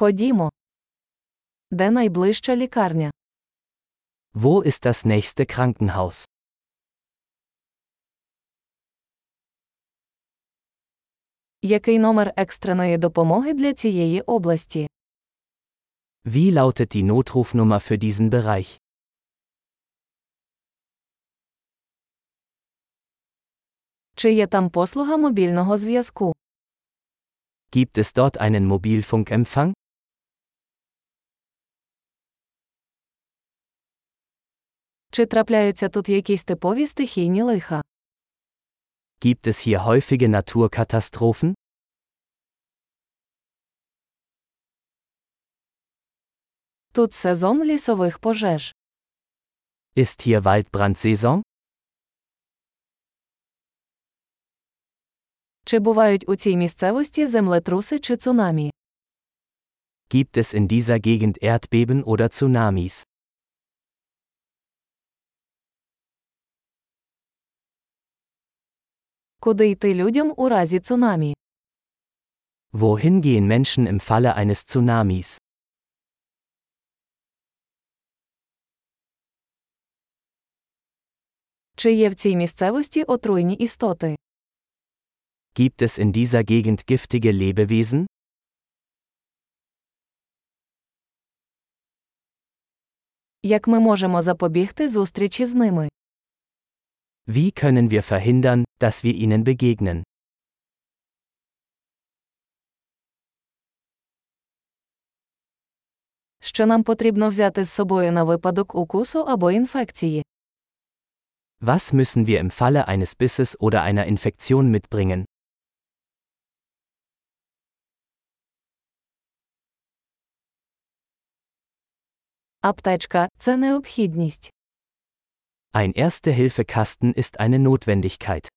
Ходімо. Де найближча лікарня? Wo ist das nächste Krankenhaus? Який номер екстреної допомоги для цієї області? Wie lautet die Notrufnummer für diesen Bereich? Чи є там послуга мобільного зв'язку? Gibt es dort einen Mobilfunkempfang? Чи трапляються тут якісь типові стихійні лиха? Gibt es hier häufige Naturkatastrophen? Тут сезон лісових пожеж. Ist hier Waldbrandsaison? Чи бувають у цій місцевості землетруси чи цунамі? Gibt es in dieser Gegend Erdbeben oder Tsunamis? Куди йти людям у разі цунамі? Wohin gehen Menschen im Falle eines Tsunamis? Чи є в цій місцевості отруйні істоти? Gibt es in dieser Gegend giftige Lebewesen? Як ми можемо запобігти зустрічі з ними? Wie können wir verhindern, dass wir ihnen begegnen? Що нам потрібно взяти з собою на випадок укусу або інфекції? Was müssen wir im Falle eines Bisses oder einer Infektion mitbringen? Аптечка це необхідність. Ein Erste-Hilfe-Kasten ist eine Notwendigkeit.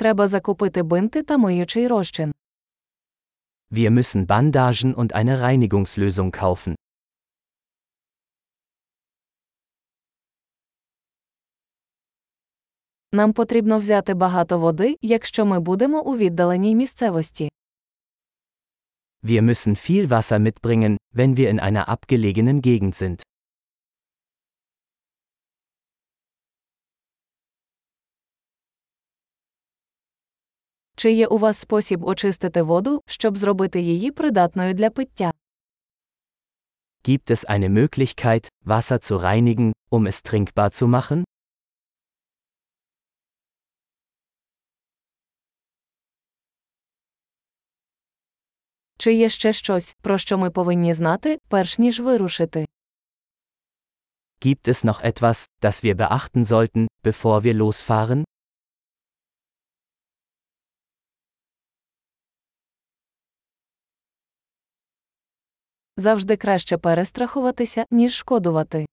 Треба закупити бинти та миючий розчин. Wir müssen Bandagen und eine Reinigungslösung kaufen. Нам потрібно взяти багато води, якщо ми будемо у віддаленій місцевості. Wir müssen viel Wasser mitbringen, wenn wir in einer abgelegenen Gegend sind. Чи є у вас спосіб очистити воду, щоб зробити її придатною для пиття? Gibt es eine Möglichkeit, Wasser zu reinigen, um es trinkbar zu machen? Чи є ще щось, про що ми повинні знати, перш ніж вирушити? Gibt es noch etwas, das wir beachten sollten, bevor wir losfahren? Завжди краще перестрахуватися, ніж шкодувати.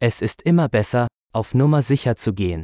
Es ist immer besser, auf Nummer sicher zu gehen.